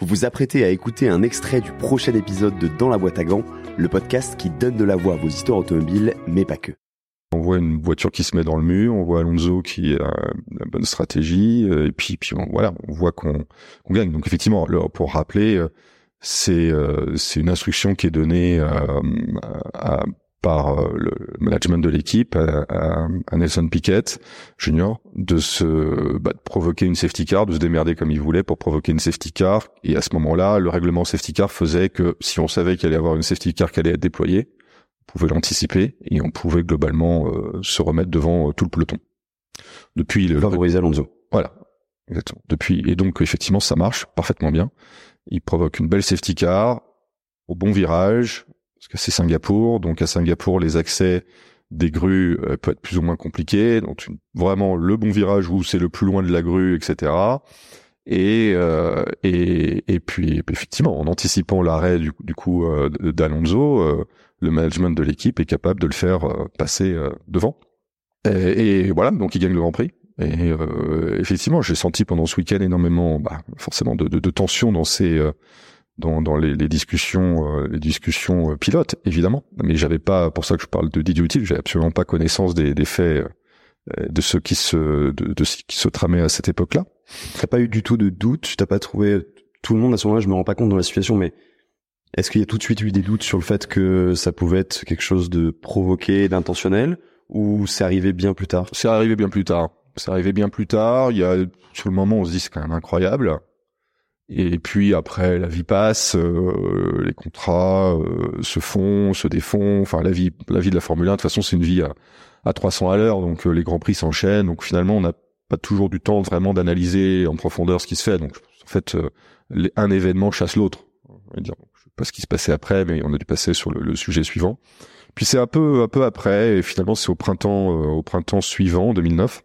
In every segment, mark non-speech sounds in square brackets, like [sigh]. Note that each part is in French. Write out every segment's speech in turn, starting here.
Vous vous apprêtez à écouter un extrait du prochain épisode de Dans la boîte à gants, le podcast qui donne de la voix à vos histoires automobiles, mais pas que. On voit une voiture qui se met dans le mur, on voit Alonso qui a la bonne stratégie, euh, et puis, puis voilà, on voit qu'on gagne. Donc effectivement, pour rappeler, euh, c'est euh, c'est une instruction qui est donnée à par euh, le management de l'équipe à, Nelson Piquet Junior de se bah, de provoquer une safety car, de se démerder comme il voulait pour provoquer une safety car. Et à ce moment-là, le règlement safety car faisait que si on savait qu'il allait y avoir une safety car qui allait être déployée, on pouvait l'anticiper et on pouvait globalement euh, se remettre devant euh, tout le peloton. Depuis le favoriser Alonso. Voilà, exactement. Depuis et donc effectivement ça marche parfaitement bien. Il provoque une belle safety car au bon virage, parce que c'est Singapour. Donc à Singapour, les accès des grues euh, peuvent être plus ou moins compliqués. Donc vraiment le bon virage où c'est le plus loin de la grue, etc. Et, euh, et, et puis effectivement, en anticipant l'arrêt du, du, coup euh, d'Alonso, euh, le management de l'équipe est capable de le faire passer devant. Et, et, voilà, donc il gagne le Grand Prix. Et effectivement, j'ai senti pendant ce week-end énormément, bah, forcément, de, de, de tension dans ces dans, dans les, les, discussions, euh, les discussions euh, pilotes, évidemment. Mais j'avais pas, pour ça que je parle de Didier Utile, j'avais absolument pas connaissance des, des faits euh, de ce qui se, de, de, ce qui se tramait à cette époque-là. T'as pas eu du tout de doute, tu t'as pas trouvé tout le monde à ce moment-là, je me rends pas compte dans la situation, mais est-ce qu'il y a tout de suite eu des doutes sur le fait que ça pouvait être quelque chose de provoqué, d'intentionnel, ou c'est arrivé bien plus tard? C'est arrivé bien plus tard. C'est arrivé bien plus tard. Il y a sur le moment, on se dit c'est quand même incroyable. Et puis après, la vie passe, euh, les contrats euh, se font, se défont. Enfin, la vie, la vie de la Formule 1, de toute façon, c'est une vie à, à 300 à l'heure, donc euh, les grands prix s'enchaînent. Donc finalement, on n'a pas toujours du temps vraiment d'analyser en profondeur ce qui se fait. Donc en fait, un événement chasse l'autre. Je sais pas ce qui se passait après, mais on a dû passer sur le, le sujet suivant. Puis c'est un peu, un peu après, et finalement, c'est au printemps, au printemps suivant, 2009.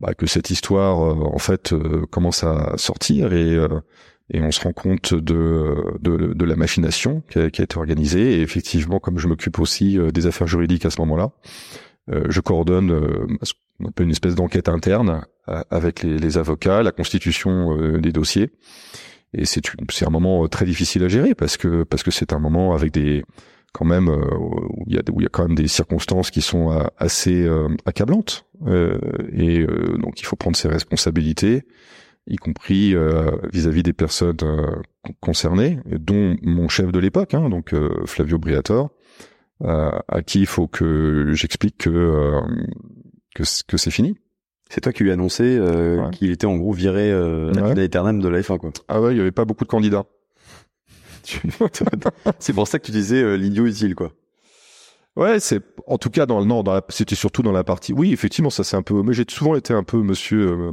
Bah, que cette histoire en fait commence à sortir et et on se rend compte de, de, de la machination qui a, qui a, été organisée. Et effectivement, comme je m'occupe aussi euh, des affaires juridiques à ce moment-là, euh, je coordonne euh, une espèce d'enquête interne avec les, les, avocats, la constitution des dossiers. Et c'est c'est un moment très difficile à gérer parce que parce que c'est un moment avec des quand même où il y a où il y a quand même des circonstances qui sont assez accablantes et donc il faut prendre ses responsabilités y compris euh, vis-à-vis des personnes euh, concernées, dont mon chef de l'époque, hein, donc euh, Flavio Briatore, à qui il faut que j'explique que que, que c'est fini. C'est toi qui lui as annoncé qu'il était en gros viré euh, ouais. éternelle de la F1 quoi. Ah ouais, il y avait pas beaucoup de candidats. [laughs] c'est pour ça que tu disais l'idiot utile quoi. Ouais, c'est en tout cas dans le non, c'était surtout dans la partie. Oui, effectivement, ça c'est un peu. Mais j'ai souvent été un peu monsieur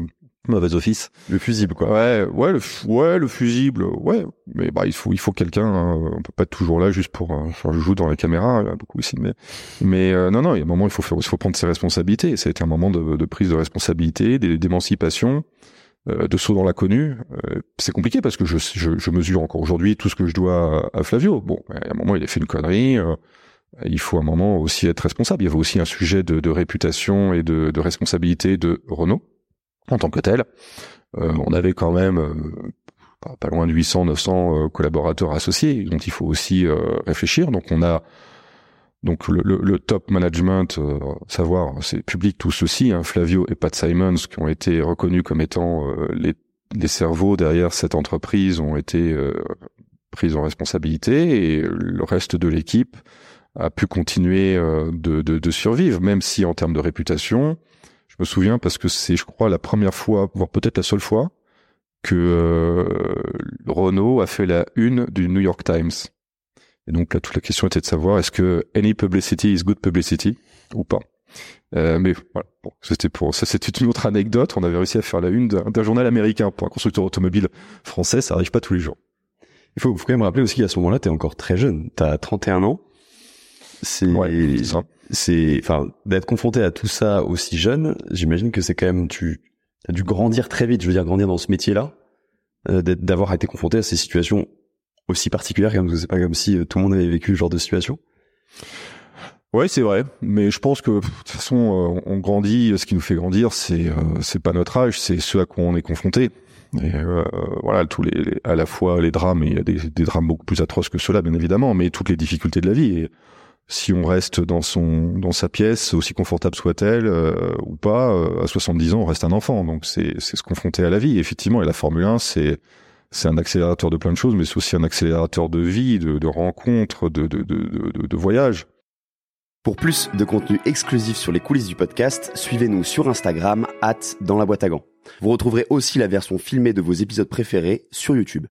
mauvais office. Le fusible, quoi. Ouais, ouais, le, ouais, le fusible, ouais. Mais bah, il faut, il faut quelqu'un. Hein. On peut pas être toujours là juste pour euh, faire le joue dans la caméra, là, beaucoup aussi. Mais, mais euh, non, non, il y a un moment, il faut faire, il faut prendre ses responsabilités. Et ça a été un moment de, de prise de responsabilité, d'émancipation, euh, de saut dans l'inconnu. Euh, c'est compliqué parce que je, je, je mesure encore aujourd'hui tout ce que je dois à, Flavio. Bon, à un moment, il a fait une connerie. Euh, il faut à un moment aussi être responsable. Il y avait aussi un sujet de, de réputation et de, de responsabilité de Renault en tant que tel. Euh, on avait quand même euh, pas, loin de 800, 900 euh, collaborateurs associés, dont il faut aussi réfléchir. Donc on a donc le, le, top management, savoir, c'est public tout ceci, hein, Flavio et Pat Simons, qui ont été reconnus comme étant les, les, cerveaux derrière cette entreprise, ont été pris en responsabilité, et le reste de l'équipe a pu continuer de, de, de, survivre, même si en termes de réputation, je me souviens parce que c'est, je crois, la première fois, voire peut-être la seule fois, que euh, Renault a fait la une du New York Times. Et donc là, toute la question était de savoir est-ce que any publicity is good publicity ou pas. Euh, mais voilà, bon, c'était pour ça, c'était une autre anecdote. On avait réussi à faire la une d'un journal américain pour un constructeur automobile français. Ça arrive pas tous les jours. Il faut, faut quand même rappeler aussi qu'à ce moment-là, tu es encore très jeune. Tu as 31 ans. C'est ouais, c'est enfin d'être confronté à tout ça aussi jeune, j'imagine que c'est quand même tu as dû grandir très vite, je veux dire grandir dans ce métier-là, euh, d'avoir été confronté à ces situations aussi particulières comme c'est pas comme si euh, tout le monde avait vécu ce genre de situation. Ouais, c'est vrai, mais je pense que de toute façon, euh, on grandit. Ce qui nous fait grandir, c'est c'est pas notre âge, c'est ce à quoi on est confronté. Et euh, voilà, tous les, à la fois les drames, et il y a des, des drames beaucoup plus atroces que cela, bien évidemment, mais toutes les difficultés de la vie. Et si on reste dans son dans sa pièce, aussi confortable soit-elle euh, ou pas, euh, à 70 ans, on reste un enfant. Donc c'est c'est se confronter à la vie. effectivement, et la Formule 1, c'est c'est un accélérateur de plein de choses, mais c'est aussi un accélérateur de vie, de, de rencontres, de, de, de, de, voyages. Pour plus de contenu exclusif sur les coulisses du podcast, suivez-nous sur Instagram, at dans la boîte à gants. Vous retrouverez aussi la version filmée de vos épisodes préférés sur YouTube.